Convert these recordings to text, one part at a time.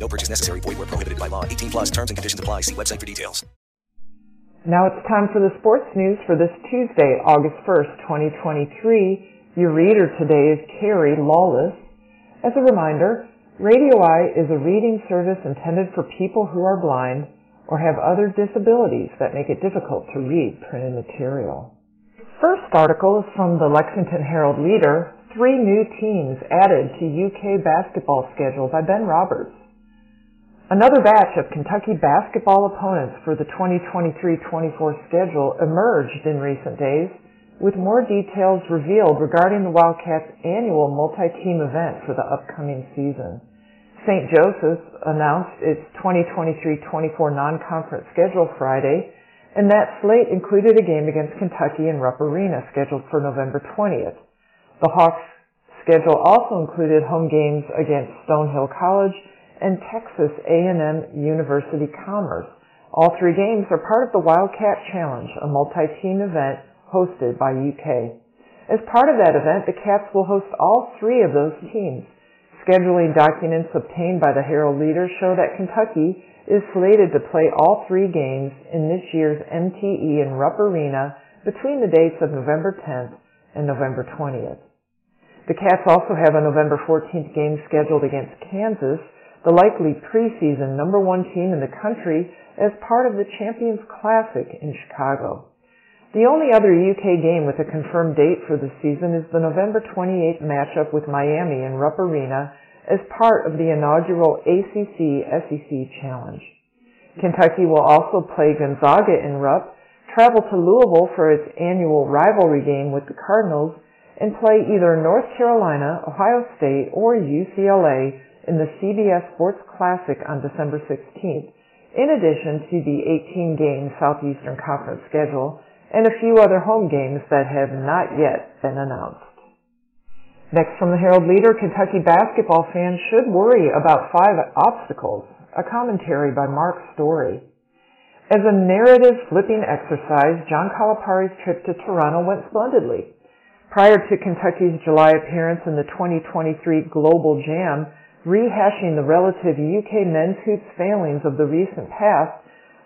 No purchase necessary. Void where prohibited by law. 18 plus terms and conditions apply. See website for details. Now it's time for the sports news for this Tuesday, August 1st, 2023. Your reader today is Carrie Lawless. As a reminder, Radio Eye is a reading service intended for people who are blind or have other disabilities that make it difficult to read printed material. First article is from the Lexington Herald Leader, three new teams added to UK basketball schedule by Ben Roberts. Another batch of Kentucky basketball opponents for the 2023-24 schedule emerged in recent days, with more details revealed regarding the Wildcats' annual multi-team event for the upcoming season. St. Joseph's announced its 2023-24 non-conference schedule Friday, and that slate included a game against Kentucky in Rupp Arena scheduled for November 20th. The Hawks' schedule also included home games against Stonehill College and Texas A&M University Commerce. All three games are part of the Wildcat Challenge, a multi-team event hosted by UK. As part of that event, the Cats will host all three of those teams. Scheduling documents obtained by the Herald Leader show that Kentucky is slated to play all three games in this year's MTE in Rupp Arena between the dates of November 10th and November 20th. The Cats also have a November 14th game scheduled against Kansas the likely preseason number one team in the country as part of the Champions Classic in Chicago. The only other UK game with a confirmed date for the season is the November 28th matchup with Miami in Rupp Arena as part of the inaugural ACC SEC Challenge. Kentucky will also play Gonzaga in Rupp, travel to Louisville for its annual rivalry game with the Cardinals, and play either North Carolina, Ohio State, or UCLA in the CBS Sports Classic on December 16th, in addition to the 18-game Southeastern Conference schedule and a few other home games that have not yet been announced. Next from the Herald Leader, Kentucky basketball fans should worry about five obstacles, a commentary by Mark Story. As a narrative flipping exercise, John Calipari's trip to Toronto went splendidly. Prior to Kentucky's July appearance in the 2023 Global Jam, rehashing the relative UK men's hoops failings of the recent past,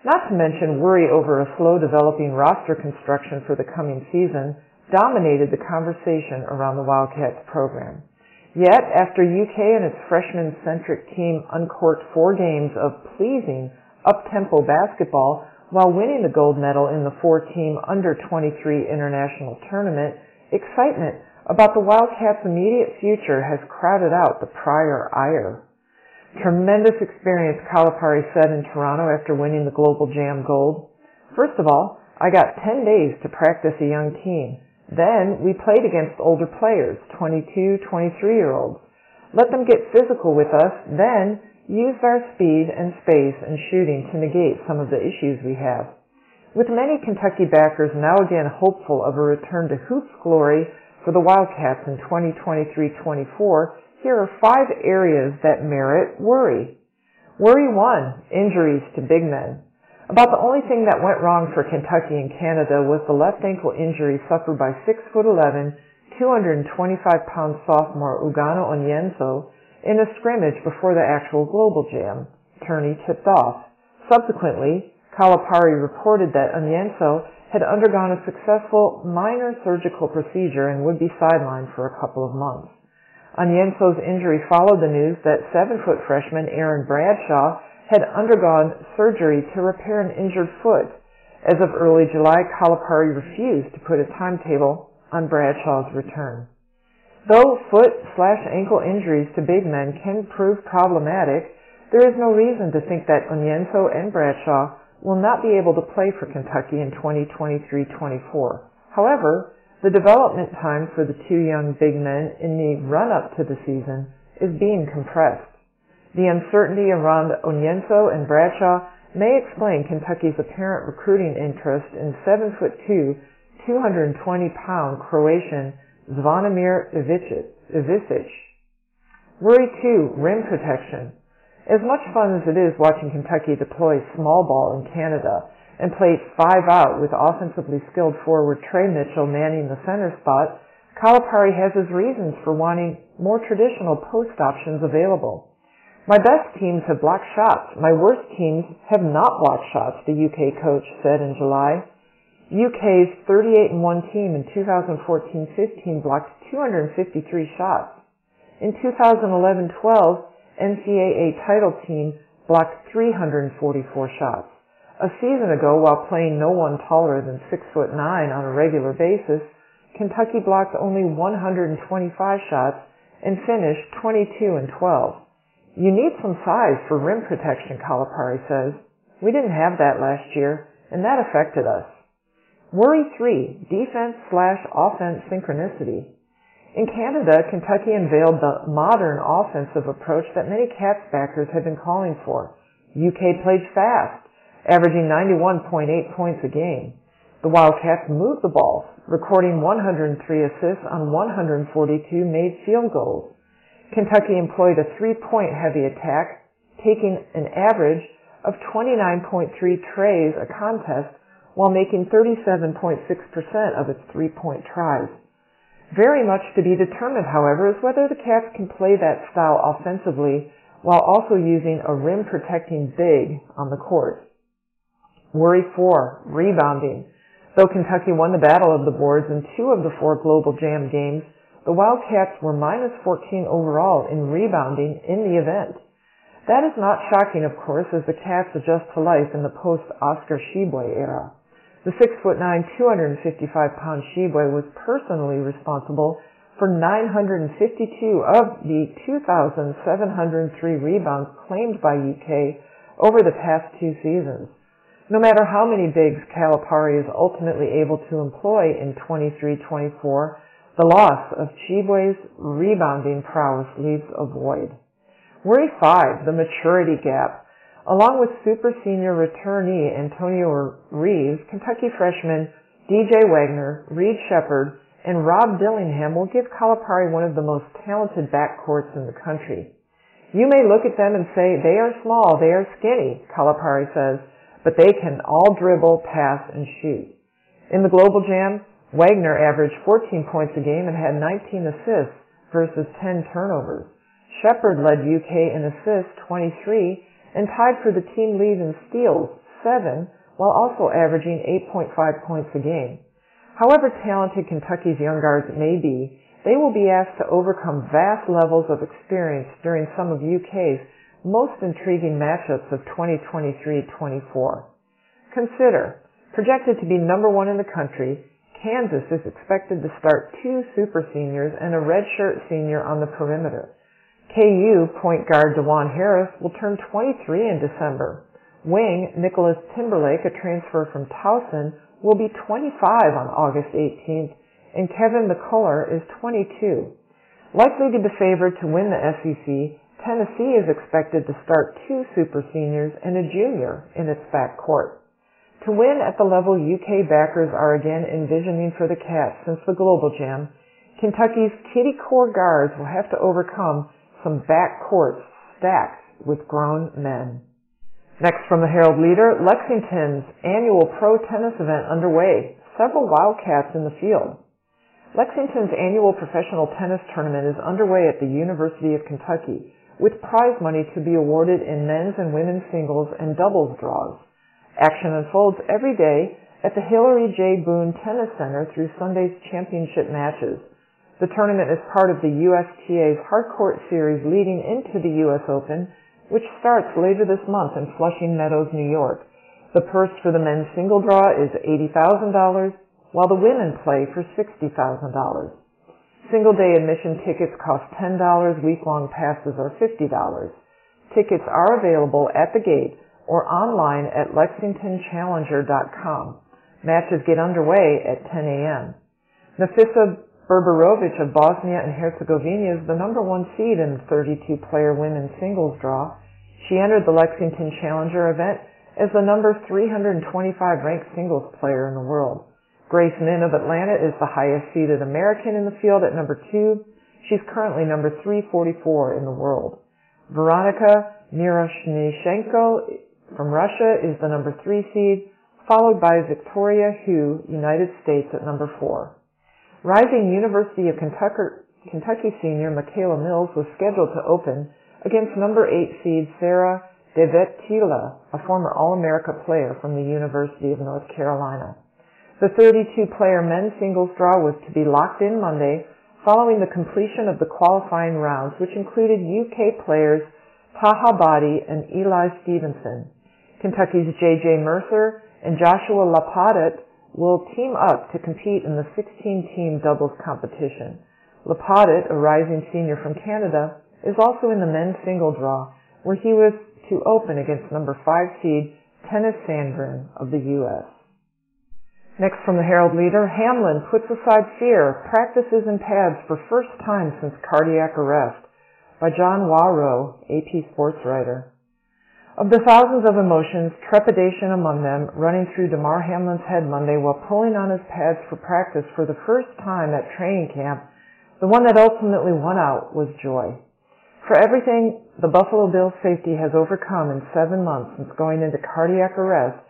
not to mention worry over a slow developing roster construction for the coming season, dominated the conversation around the Wildcats program. Yet, after UK and its freshman-centric team uncorked four games of pleasing up-tempo basketball while winning the gold medal in the four-team under-23 international tournament, excitement about the Wildcats' immediate future has crowded out the prior ire. Tremendous experience, Calipari said in Toronto after winning the Global Jam Gold. First of all, I got 10 days to practice a young team. Then we played against older players, 22, 23 year olds. Let them get physical with us, then use our speed and space and shooting to negate some of the issues we have. With many Kentucky backers now again hopeful of a return to hoops glory, for the Wildcats in 2023-24, here are five areas that merit worry. Worry one, injuries to big men. About the only thing that went wrong for Kentucky and Canada was the left ankle injury suffered by 6'11", 225 pound sophomore Ugonna Onyenso in a scrimmage before the actual global jam. Turney tipped off. Subsequently, Calipari reported that Onyenso had undergone a successful minor surgical procedure and would be sidelined for a couple of months. Onyenso's injury followed the news that seven-foot freshman Aaron Bradshaw had undergone surgery to repair an injured foot. As of early July, Calipari refused to put a timetable on Bradshaw's return. Though foot slash ankle injuries to big men can prove problematic, there is no reason to think that Onyenso and Bradshaw will not be able to play for Kentucky in 2023-24. However, the development time for the two young big men in the run-up to the season is being compressed. The uncertainty around Onyenso and Bradshaw may explain Kentucky's apparent recruiting interest in 7 foot 2, 220 pound Croatian Zvonimir Ivicic. Worry 2, rim protection. As much fun as it is watching Kentucky deploy small ball in Canada and play five out with offensively skilled forward Tre Mitchell manning the center spot, Calipari has his reasons for wanting more traditional post options available. My best teams have blocked shots. My worst teams have not blocked shots, the UK coach said in July. UK's 38 1 team in 2014-15 blocked 253 shots. In 2011-12, NCAA title team blocked 344 shots. A season ago, while playing no one taller than 6 foot 9 on a regular basis, Kentucky blocked only 125 shots and finished 22 and 12. You need some size for rim protection, Calipari says. We didn't have that last year, and that affected us. Worry 3, defense slash offense synchronicity. In Canada, Kentucky unveiled the modern offensive approach that many Cats backers have been calling for. UK played fast, averaging 91.8 points a game. The Wildcats moved the ball, recording 103 assists on 142 made field goals. Kentucky employed a three-point heavy attack, taking an average of 29.3 trays a contest while making 37.6% of its three-point tries. Very much to be determined, however, is whether the Cats can play that style offensively while also using a rim protecting big on the court. Worry 4. Rebounding. Though Kentucky won the battle of the boards in two of the four Global Jam games, the Wildcats were minus 14 overall in rebounding in the event. That is not shocking, of course, as the Cats adjust to life in the post-Oscar Tshiebwe era. The 6'9", 255-pound Tshiebwe was personally responsible for 952 of the 2,703 rebounds claimed by UK over the past two seasons. No matter how many bigs Calipari is ultimately able to employ in 23-24, the loss of Tshiebwe's rebounding prowess leaves a void. Worry 5, the maturity gap. Along with super senior returnee Antonio Reeves, Kentucky freshmen DJ Wagner, Reed Sheppard, and Rob Dillingham will give Calipari one of the most talented backcourts in the country. You may look at them and say, they are small, they are skinny, Calipari says, but they can all dribble, pass, and shoot. In the Global Jam, Wagner averaged 14 points a game and had 19 assists versus 10 turnovers. Sheppard led UK in assists 23 and tied for the team lead in steals 7 while also averaging 8.5 points a game. However talented Kentucky's young guards may be, they will be asked to overcome vast levels of experience during some of UK's most intriguing matchups of 2023-24. Consider, projected to be number one in the country, Kansas is expected to start two super seniors and a redshirt senior on the perimeter. KU point guard Dajuan Harris will turn 23 in December. Wing Nicholas Timberlake, a transfer from Towson, will be 25 on August 18th, and Kevin McCullar is 22. Likely to be favored to win the SEC, Tennessee is expected to start two super seniors and a junior in its backcourt. To win at the level UK backers are again envisioning for the Cats since the Global Jam, Kentucky's kitty core guards will have to overcome some back courts stacked with grown men. Next from the Herald Leader, Lexington's annual pro tennis event underway. Several Wildcats in the field. Lexington's annual professional tennis tournament is underway at the University of Kentucky, with prize money to be awarded in men's and women's singles and doubles draws. Action unfolds every day at the Hillary J. Boone Tennis Center through Sunday's championship matches. The tournament is part of the USTA's Hardcourt Series leading into the U.S. Open, which starts later this month in Flushing Meadows, New York. The purse for the men's single draw is $80,000, while the women play for $60,000. Single day admission tickets cost $10, week-long passes are $50. Tickets are available at the gate or online at lexingtonchallenger.com. Matches get underway at 10 a.m. Nefisa Berberovic of Bosnia and Herzegovina is the number one seed in the 32-player women's singles draw. She entered the Lexington Challenger event as the number 325 ranked singles player in the world. Grace Min of Atlanta is the highest seeded American in the field at number two. She's currently number 344 in the world. Veronika Miroshnichenko from Russia is the number three seed, followed by Victoria Hu, United States at number four. Rising University of Kentucky, senior Michaela Mills was scheduled to open against number eight seed Sara Daavettila, a former All-America player from the University of North Carolina. The 32-player men's singles draw was to be locked in Monday following the completion of the qualifying rounds, which included UK players Taha Baadi and Eli Stevenson. Kentucky's J.J. Mercer and Joshua Lapadat will team up to compete in the 16-team doubles competition. Lapadat, a rising senior from Canada, is also in the men's single draw, where he was to open against number 5 seed Tennys Sandgren of the U.S. Next from the Herald Leader, Hamlin puts aside fear, practices in pads for first time since cardiac arrest by John Wawrow, AP sports writer. Of the thousands of emotions, trepidation among them running through Damar Hamlin's head Monday while pulling on his pads for practice for the first time at training camp, the one that ultimately won out was joy. For everything the Buffalo Bills safety has overcome in seven months since going into cardiac arrest,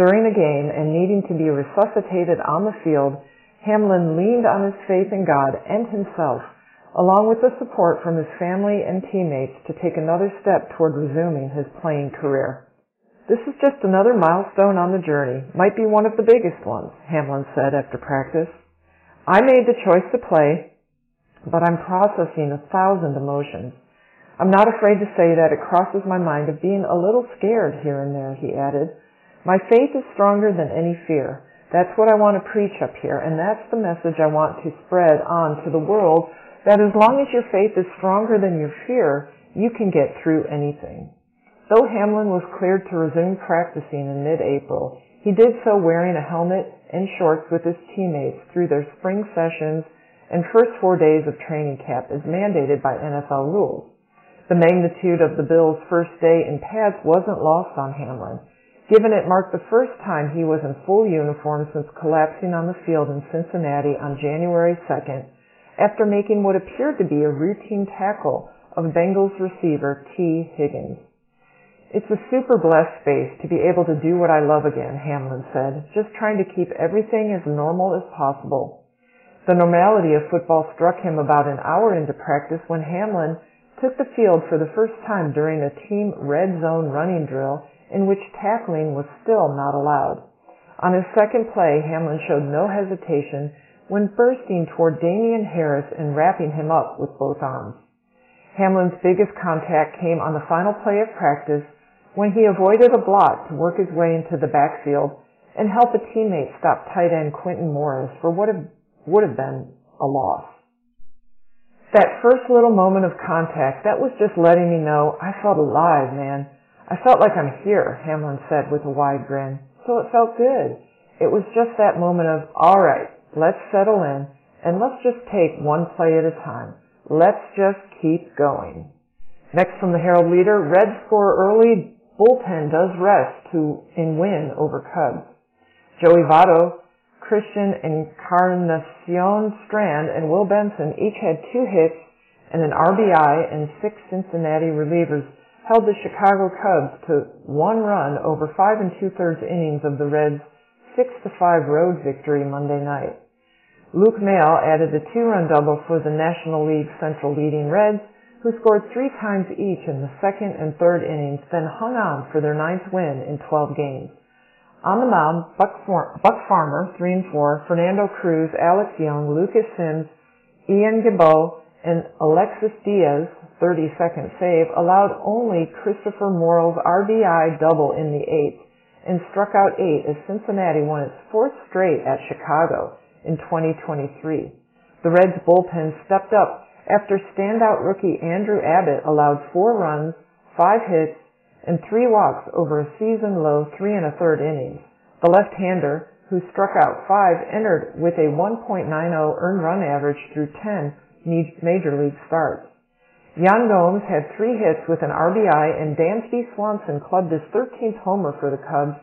during a game and needing to be resuscitated on the field, Hamlin leaned on his faith in God and himself, along with the support from his family and teammates to take another step toward resuming his playing career. This is just another milestone on the journey, might be one of the biggest ones, Hamlin said after practice. I made the choice to play, but I'm processing a thousand emotions. I'm not afraid to say that it crosses my mind of being a little scared here and there, he added. My faith is stronger than any fear. That's what I want to preach up here, and that's the message I want to spread on to the world that as long as your faith is stronger than your fear, you can get through anything. Though Hamlin was cleared to resume practicing in mid-April, he did so wearing a helmet and shorts with his teammates through their spring sessions and first four days of training camp as mandated by NFL rules. The magnitude of the Bills' first day in pads wasn't lost on Hamlin given it marked the first time he was in full uniform since collapsing on the field in Cincinnati on January 2nd after making what appeared to be a routine tackle of Bengals receiver Tee Higgins. It's a super blessed space to be able to do what I love again, Hamlin said, just trying to keep everything as normal as possible. The normality of football struck him about an hour into practice when Hamlin took the field for the first time during a team red zone running drill in which tackling was still not allowed. On his second play, Hamlin showed no hesitation when bursting toward Damien Harris and wrapping him up with both arms. Hamlin's biggest contact came on the final play of practice when he avoided a block to work his way into the backfield and help a teammate stop tight end Quintin Morris for what would have been a loss. That first little moment of contact, that was just letting me know I felt alive, man. I felt like I'm here, Hamlin said with a wide grin. So it felt good. It was just that moment of, alright, let's settle in and let's just take one play at a time. Let's just keep going. Next from the Herald Leader, Reds score early, bullpen does rest to in win over Cubs. Joey Votto, Christian Encarnacion Strand, and Will Benson each had two hits and an RBI and six Cincinnati relievers held the Chicago Cubs to one run over five and two-thirds innings of the Reds' six to five road victory Monday night. Luke Maile added a two-run double for the National League Central leading Reds, who scored three times each in the second and third innings, then hung on for their ninth win in 12 games. On the mound, Buck, Buck Farmer, 3 and 4, Fernando Cruz, Alex Young, Lucas Sims, Ian Gibaut, and Alexis Diaz, 32nd save allowed only Christopher Morel's RBI double in the eighth and struck out eight as Cincinnati won its fourth straight at Chicago in 2023. The Reds bullpen stepped up after standout rookie Andrew Abbott allowed four runs, five hits, and three walks over a season low three and a third innings. The left-hander, who struck out five, entered with a 1.90 earned run average through 10 major league starts. Yan Gomes had three hits with an RBI, and Dansby Swanson clubbed his 13th homer for the Cubs,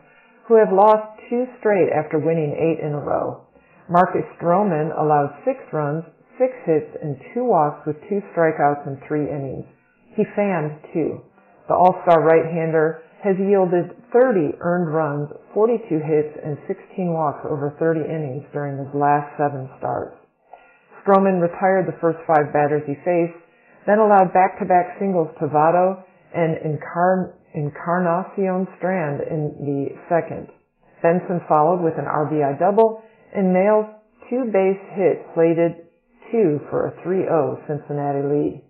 who have lost two straight after winning eight in a row. Marcus Stroman allowed six runs, six hits, and two walks with two strikeouts in three innings. He fanned two. The All-Star right-hander has yielded 30 earned runs, 42 hits, and 16 walks over 30 innings during his last seven starts. Stroman retired the first five batters he faced, then allowed back-to-back singles to Votto and Encar- Encarnacion Strand in the second. Benson followed with an RBI double and nails two base hit plated two for a 3-0 Cincinnati lead.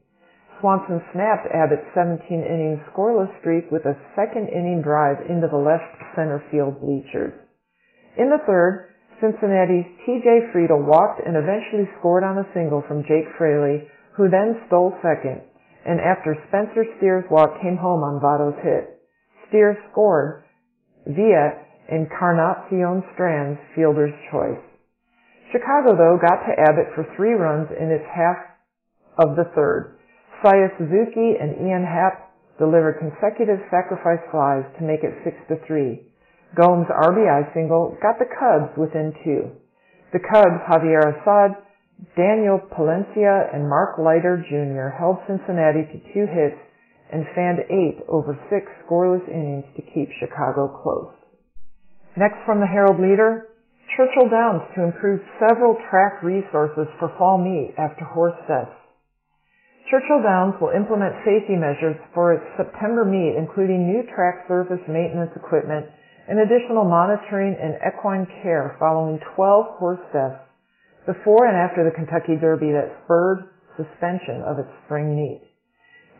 Swanson snapped Abbott's 17 inning scoreless streak with a second inning drive into the left center field bleachers. In the third, Cincinnati's TJ Friedl walked and eventually scored on a single from Jake Fraley who then stole second, and after Spencer Steer's walk came home on Votto's hit. Steer scored via Encarnacion Strand's fielder's choice. Chicago, though, got to Abbott for three runs in its half of the third. Seiya Suzuki and Ian Happ delivered consecutive sacrifice flies to make it 6 to 3. Gomes' RBI single got the Cubs within two. The Cubs, Javier Assad, Daniel Palencia and Mark Leiter Jr. held Cincinnati to two hits and fanned eight over six scoreless innings to keep Chicago close. Next from the Herald Leader, Churchill Downs to improve several track resources for fall meet after horse deaths. Churchill Downs will implement safety measures for its September meet, including new track surface maintenance equipment and additional monitoring and equine care following 12 horse deaths before and after the Kentucky Derby that spurred suspension of its spring meet.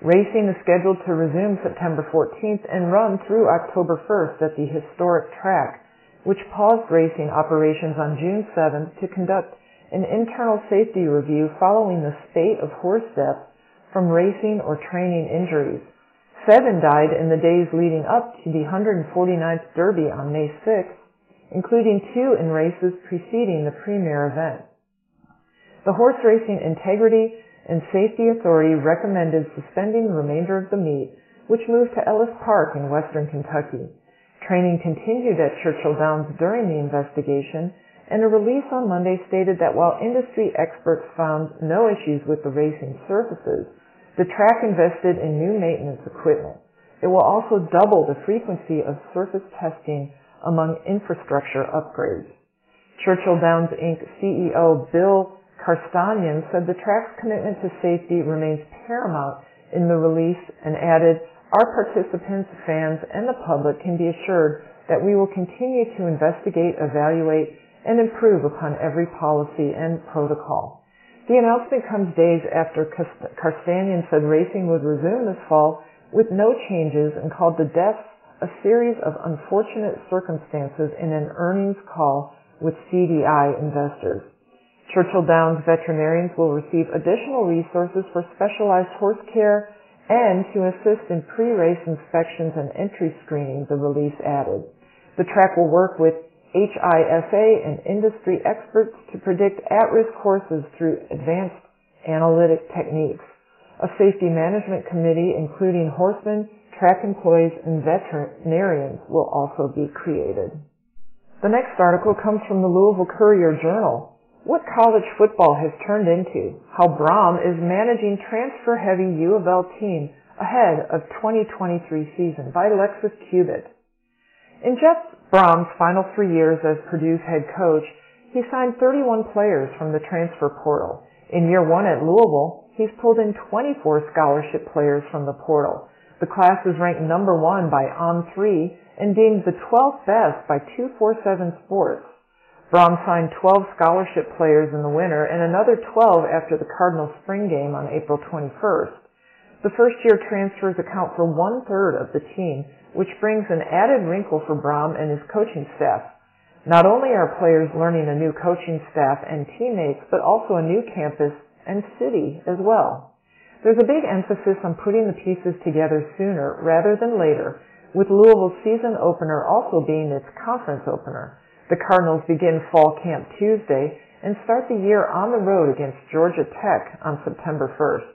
Racing is scheduled to resume September 14th and run through October 1st at the historic track, which paused racing operations on June 7th to conduct an internal safety review following the spate of horse deaths from racing or training injuries. Seven died in the days leading up to the 149th Derby on May 6th, including two in races preceding the premier event. The Horse Racing Integrity and Safety Authority recommended suspending the remainder of the meet, which moved to Ellis Park in western Kentucky. Training continued at Churchill Downs during the investigation, and a release on Monday stated that while industry experts found no issues with the racing surfaces, the track invested in new maintenance equipment. It will also double the frequency of surface testing among infrastructure upgrades. Churchill Downs Inc. CEO Bill Carstanjen said the track's commitment to safety remains paramount in the release and added, our participants, fans, and the public can be assured that we will continue to investigate, evaluate, and improve upon every policy and protocol. The announcement comes days after Carstanjen said racing would resume this fall with no changes and called the deaths a series of unfortunate circumstances in an earnings call with CDI investors. Churchill Downs veterinarians will receive additional resources for specialized horse care and to assist in pre-race inspections and entry screening, the release added. The track will work with HISA and industry experts to predict at-risk horses through advanced analytic techniques. A safety management committee, including horsemen, track employees, and veterinarians, will also be created. The next article comes from the Louisville Courier Journal what college football has turned into, how Brohm is managing transfer-heavy U of L team ahead of 2023 season by Lexus Cubitt. In Jeff Brohm's final three years as Purdue's head coach, he signed 31 players from the transfer portal. In year one at Louisville, he's pulled in 24 scholarship players from the portal. The class is ranked number one by On3 and deemed the 12th best by 247 Sports. Brohm signed 12 scholarship players in the winter and another 12 after the Cardinal spring game on April 21st. The first year transfers account for one third of the team, which brings an added wrinkle for Brohm and his coaching staff. Not only are players learning a new coaching staff and teammates, but also a new campus and city as well. There's a big emphasis on putting the pieces together sooner rather than later, with Louisville's season opener also being its conference opener. The Cardinals begin fall camp Tuesday and start the year on the road against Georgia Tech on September 1st.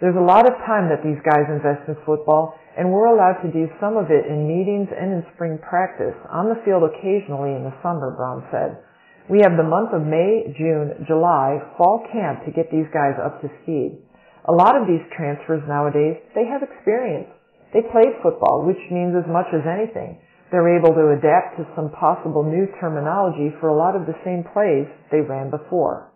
There's a lot of time that these guys invest in football, and we're allowed to do some of it in meetings and in spring practice, on the field occasionally in the summer, Brohm said. We have the month of May, June, July, fall camp to get these guys up to speed. A lot of these transfers nowadays, they have experience. They played football, which means as much as anything. They're able to adapt to some possible new terminology for a lot of the same plays they ran before.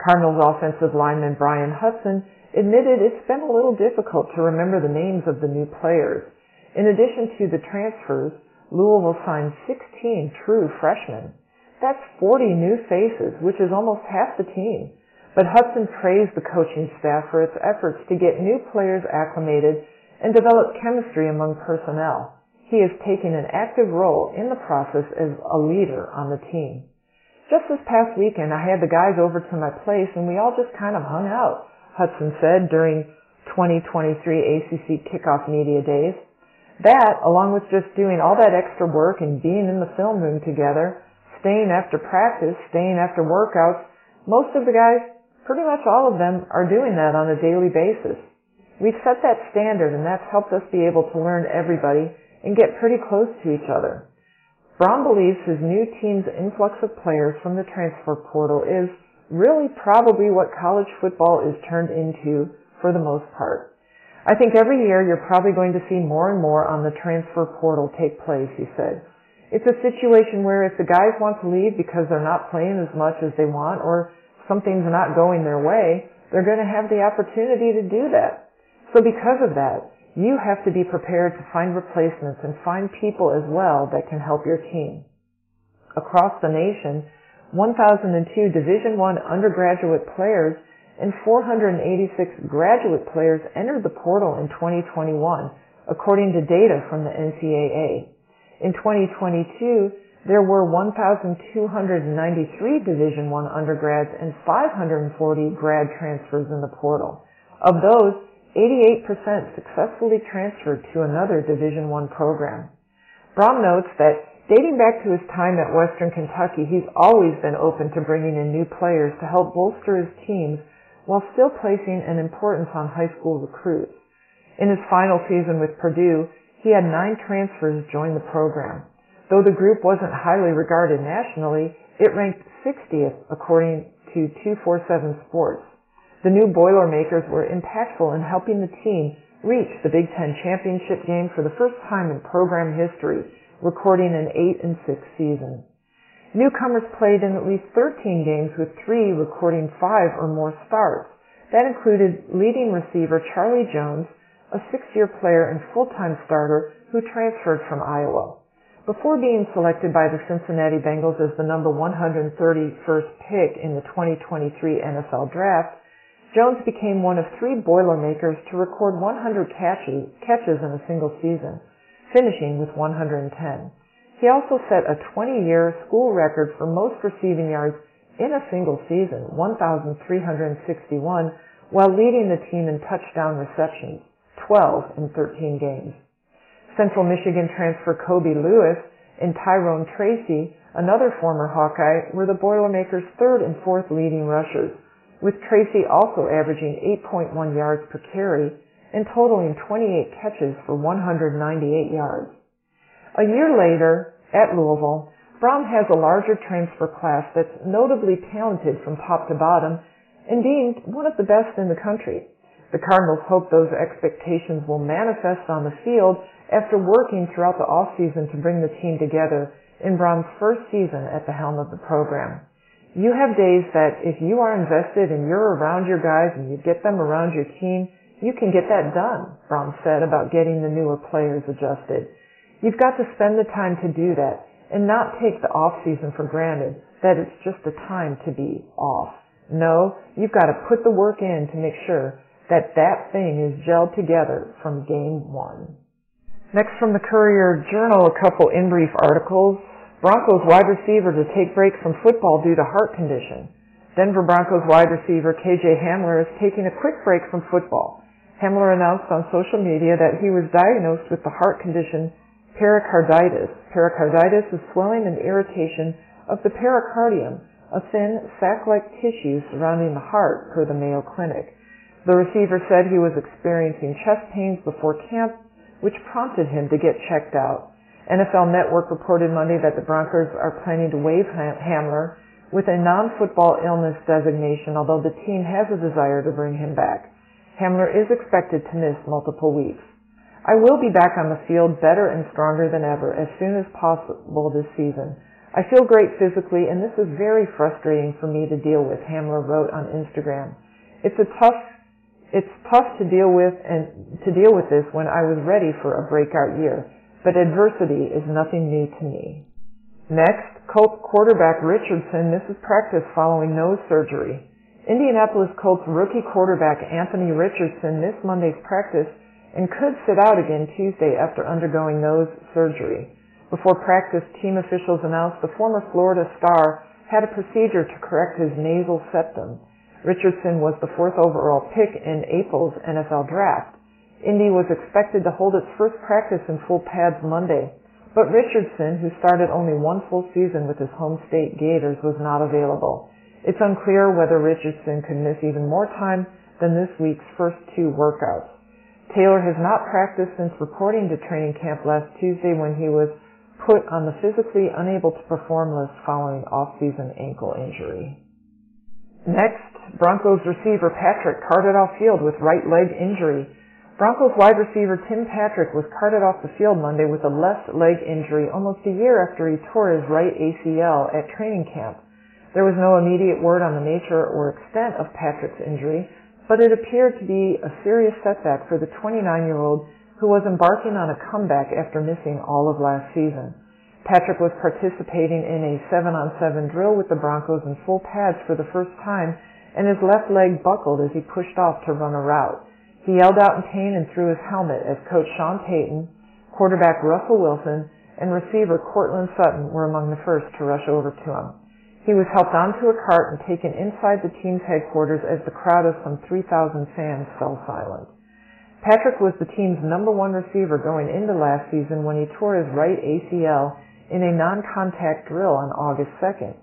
Cardinals offensive lineman Bryan Hudson admitted it's been a little difficult to remember the names of the new players. In addition to the transfers, Louisville signed 16 true freshmen. That's 40 new faces, which is almost half the team. But Hudson praised the coaching staff for its efforts to get new players acclimated and develop chemistry among personnel. He has taken an active role in the process as a leader on the team. Just this past weekend, I had the guys over to my place and we all just kind of hung out, Hudson said during 2023 ACC kickoff media days. That, along with just doing all that extra work and being in the film room together, staying after practice, staying after workouts, most of the guys, pretty much all of them, are doing that on a daily basis. We've set that standard and that's helped us be able to learn everybody and get pretty close to each other. Brohm believes his new team's influx of players from the transfer portal is really probably what college football is turned into for the most part. I think every year you're probably going to see more and more on the transfer portal take place, he said. It's a situation where if the guys want to leave because they're not playing as much as they want or something's not going their way, they're going to have the opportunity to do that. So because of that, you have to be prepared to find replacements and find people as well that can help your team. Across the nation, 1,002 Division I undergraduate players and 486 graduate players entered the portal in 2021, according to data from the NCAA. In 2022, there were 1,293 Division I undergrads and 540 grad transfers in the portal. Of those, 88% successfully transferred to another Division I program. Brohm notes that dating back to his time at Western Kentucky, he's always been open to bringing in new players to help bolster his teams while still placing an importance on high school recruits. In his final season with Purdue, he had nine transfers join the program. Though the group wasn't highly regarded nationally, it ranked 60th according to 247 Sports. The new Boilermakers were impactful in helping the team reach the Big Ten championship game for the first time in program history, recording an 8 and 6 season. Newcomers played in at least 13 games with three recording five or more starts. That included leading receiver Charlie Jones, a six-year player and full-time starter who transferred from Iowa. Before being selected by the Cincinnati Bengals as the number 131st pick in the 2023 NFL Draft, Jones became one of three Boilermakers to record 100 catches, catches in a single season, finishing with 110. He also set a 20-year school record for most receiving yards in a single season, 1,361, while leading the team in touchdown receptions, 12 in 13 games. Central Michigan transfer Kobe Lewis and Tyrone Tracy, another former Hawkeye, were the Boilermakers' third and fourth leading rushers with Tracy also averaging 8.1 yards per carry and totaling 28 catches for 198 yards. A year later, at Louisville, Brohm has a larger transfer class that's notably talented from top to bottom and deemed one of the best in the country. The Cardinals hope those expectations will manifest on the field after working throughout the offseason to bring the team together in Brohm's first season at the helm of the program. You have days that if you are invested and you're around your guys and you get them around your team, you can get that done, Brohm said about getting the newer players adjusted. You've got to spend the time to do that and not take the off season for granted that it's just a time to be off. No, you've got to put the work in to make sure that that thing is gelled together from game one. Next from the Courier Journal, a couple in brief articles. Broncos wide receiver to take break from football due to heart condition. Denver Broncos wide receiver KJ Hamler is taking a quick break from football. Hamler announced on social media that he was diagnosed with the heart condition pericarditis. Pericarditis is swelling and irritation of the pericardium, a thin sac-like tissue surrounding the heart, per the Mayo Clinic. The receiver said he was experiencing chest pains before camp, which prompted him to get checked out. NFL Network reported Monday that the Broncos are planning to waive Hamler with a non-football illness designation, although the team has a desire to bring him back. Hamler is expected to miss multiple weeks. I will be back on the field better and stronger than ever as soon as possible this season. I feel great physically and this is very frustrating for me to deal with, Hamler wrote on Instagram. It's a tough it's tough to deal with and to deal with this when I was ready for a breakout year, but adversity is nothing new to me. Next, Colts quarterback Richardson misses practice following nose surgery. Indianapolis Colts rookie quarterback Anthony Richardson missed Monday's practice and could sit out again Tuesday after undergoing nose surgery. Before practice, team officials announced the former Florida star had a procedure to correct his nasal septum. Richardson was the fourth overall pick in April's NFL draft. Indy was expected to hold its first practice in full pads Monday, but Richardson, who started only one full season with his home state Gators, was not available. It's unclear whether Richardson could miss even more time than this week's first two workouts. Taylor has not practiced since reporting to training camp last Tuesday when he was put on the physically unable to perform list following off-season ankle injury. Next, Broncos receiver Patrick carted off field with right leg injury. Broncos wide receiver Tim Patrick was carted off the field Monday with a left leg injury almost a year after he tore his right ACL at training camp. There was no immediate word on the nature or extent of Patrick's injury, but it appeared to be a serious setback for the 29-year-old who was embarking on a comeback after missing all of last season. Patrick was participating in a 7-on-7 drill with the Broncos in full pads for the first time, and his left leg buckled as he pushed off to run a route. He yelled out in pain and threw his helmet as coach Sean Payton, quarterback Russell Wilson, and receiver Courtland Sutton were among the first to rush over to him. He was helped onto a cart and taken inside the team's headquarters as the crowd of some 3,000 fans fell silent. Patrick was the team's number one receiver going into last season when he tore his right ACL in a non-contact drill on August 2nd.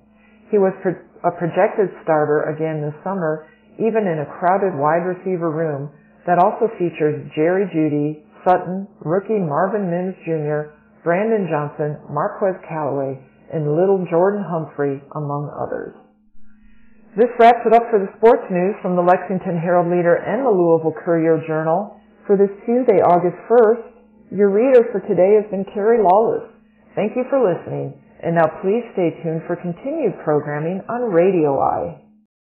He was a projected starter again this summer, even in a crowded wide receiver room that also features Jerry Jeudy, Sutton, rookie Marvin Mims Jr., Brandon Johnson, Marquez Callaway, and Lil'Jordan Humphrey, among others. This wraps it up for the sports news from the Lexington Herald Leader and the Louisville Courier Journal. For this Tuesday, August 1st, your reader for today has been Carrie Lawless. Thank you for listening, and now please stay tuned for continued programming on Radio Eye.